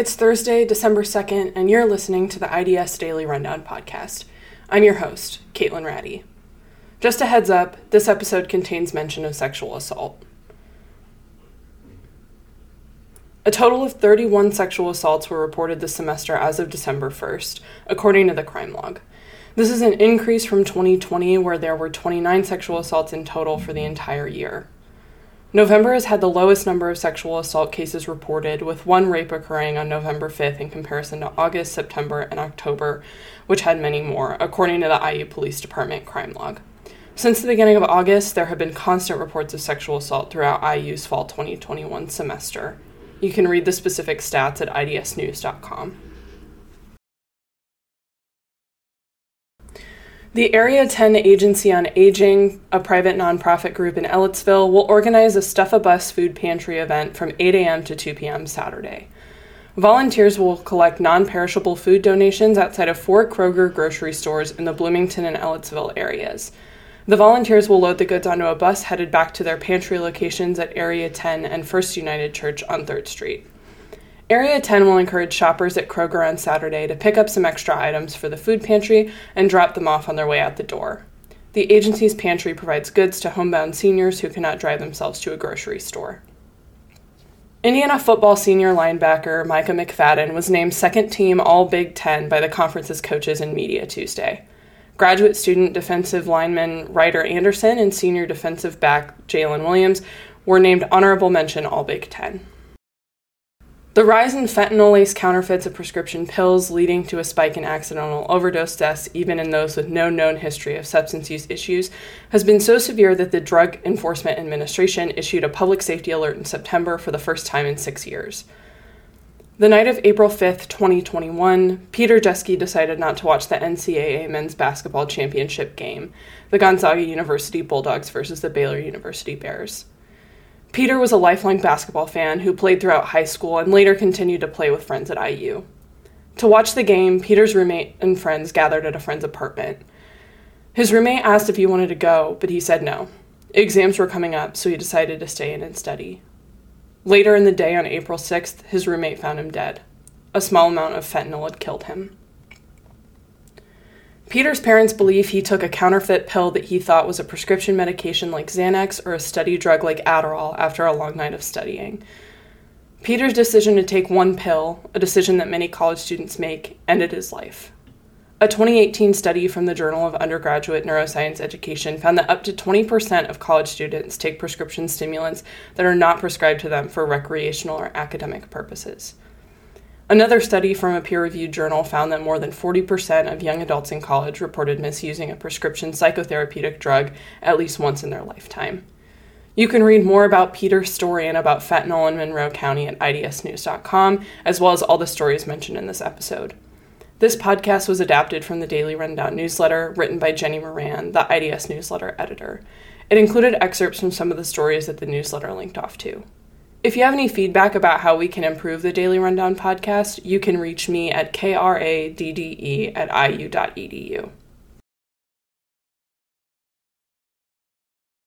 It's Thursday, December 2nd, and you're listening to the IDS Daily Rundown podcast. I'm your host, Caitlin Ratty. Just a heads up, this episode contains mention of sexual assault. A total of 31 sexual assaults were reported this semester as of December 1st, according to the crime log. This is an increase from 2020, where there were 29 sexual assaults in total for the entire year. November has had the lowest number of sexual assault cases reported, with one rape occurring on November 5th in comparison to August, September, and October, which had many more, according to the IU Police Department crime log. Since the beginning of August, there have been constant reports of sexual assault throughout IU's fall 2021 semester. You can read the specific stats at idsnews.com. The Area 10 Agency on Aging, a private nonprofit group in Ellettsville, will organize a Stuff a Bus food pantry event from 8 a.m. to 2 p.m. Saturday. Volunteers will collect non perishable food donations outside of four Kroger grocery stores in the Bloomington and Ellettsville areas. The volunteers will load the goods onto a bus headed back to their pantry locations at Area 10 and First United Church on 3rd Street. Area 10 will encourage shoppers at Kroger on Saturday to pick up some extra items for the food pantry and drop them off on their way out the door. The agency's pantry provides goods to homebound seniors who cannot drive themselves to a grocery store. Indiana football senior linebacker Micah McFadden was named second team All Big Ten by the conference's coaches and media Tuesday. Graduate student defensive lineman Ryder Anderson and senior defensive back Jaylin Williams were named honorable mention All Big Ten. The rise in fentanyl laced counterfeits of prescription pills, leading to a spike in accidental overdose deaths, even in those with no known history of substance use issues, has been so severe that the Drug Enforcement Administration issued a public safety alert in September for the first time in six years. The night of April 5th, 2021, Peter Jeske decided not to watch the NCAA men's basketball championship game, the Gonzaga University Bulldogs versus the Baylor University Bears. Peter was a lifelong basketball fan who played throughout high school and later continued to play with friends at IU. To watch the game, Peter's roommate and friends gathered at a friend's apartment. His roommate asked if he wanted to go, but he said no. Exams were coming up, so he decided to stay in and study. Later in the day on April 6th, his roommate found him dead. A small amount of fentanyl had killed him. Peter's parents believe he took a counterfeit pill that he thought was a prescription medication like Xanax or a study drug like Adderall after a long night of studying. Peter's decision to take one pill, a decision that many college students make, ended his life. A 2018 study from the Journal of Undergraduate Neuroscience Education found that up to 20% of college students take prescription stimulants that are not prescribed to them for recreational or academic purposes. Another study from a peer reviewed journal found that more than 40% of young adults in college reported misusing a prescription psychotherapeutic drug at least once in their lifetime. You can read more about Peter's story and about fentanyl in Monroe County at idsnews.com, as well as all the stories mentioned in this episode. This podcast was adapted from the Daily Rundown newsletter written by Jenny Moran, the IDS newsletter editor. It included excerpts from some of the stories that the newsletter linked off to. If you have any feedback about how we can improve the Daily Rundown podcast, you can reach me at kradde at iu.edu.